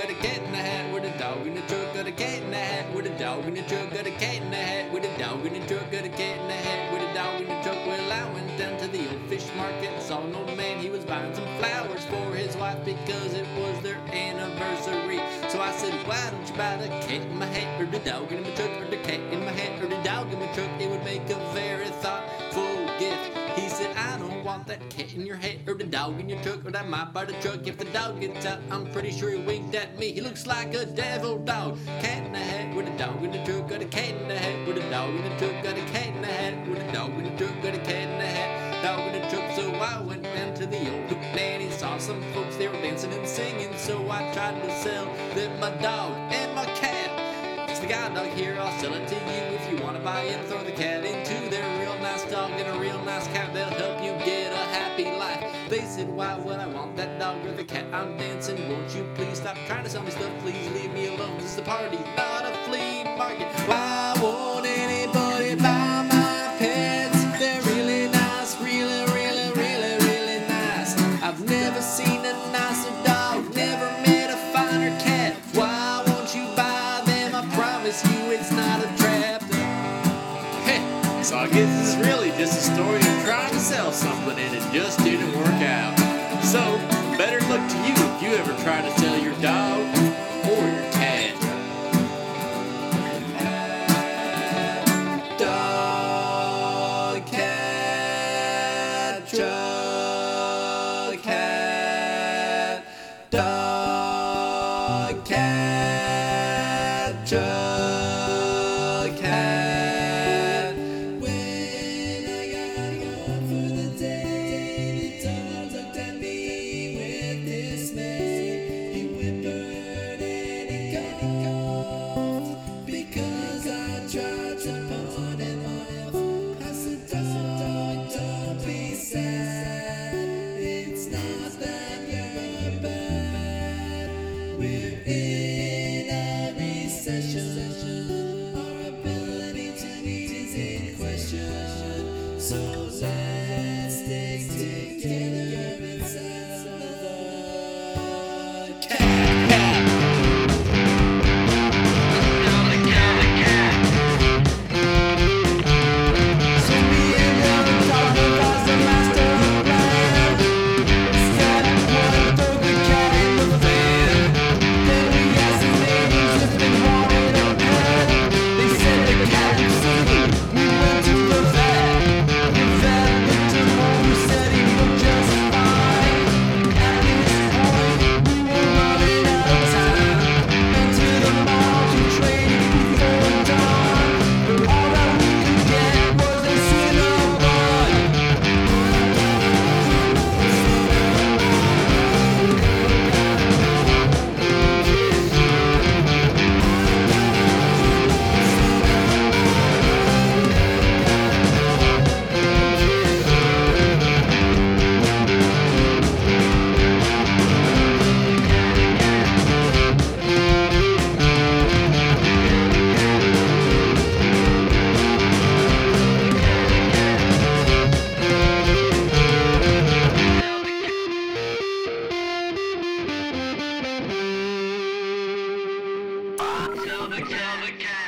got a cat in the hat with a dog in the truck, got a cat in the hat with a dog in the truck, got a cat in the hat with a dog in the truck, got a cat in the hat with a dog in the truck. Well, I went down to the old fish market saw an old man. He was buying some flowers for his wife because it was their anniversary. So I said, Why don't you buy the cat in my hat or the dog in my truck or the cat in my hat or the dog in my truck? That cat in your hat or the dog in your truck, but I might buy the truck if the dog gets out. I'm pretty sure he winked at me. He looks like a devil dog. Cat in the hat with a dog in the truck, got a cat in the hat with a dog in the truck, got a cat in the hat with a dog in the truck, got a cat in the hat, dog in the truck. So I went down to the old hoop nanny, saw some folks they were dancing and singing, so I tried to sell them my dog and my cat. It's the guy dog here, I'll sell it to you if you want to buy it. Throw the cat into their real nice dog and a real nice cat. They'll said, Why would I want that dog or the cat? I'm dancing. Won't you please stop trying to sell me stuff? Please leave me alone. This is a party, not a flea market. Why won't so I guess is really just a story of trying to sell something and it just didn't work out. So, better luck to you if you ever try to sell your dog or your cat. Dog, cat, We're in a recession. Our ability to is in question. So let's take together. Silver, silver, cat.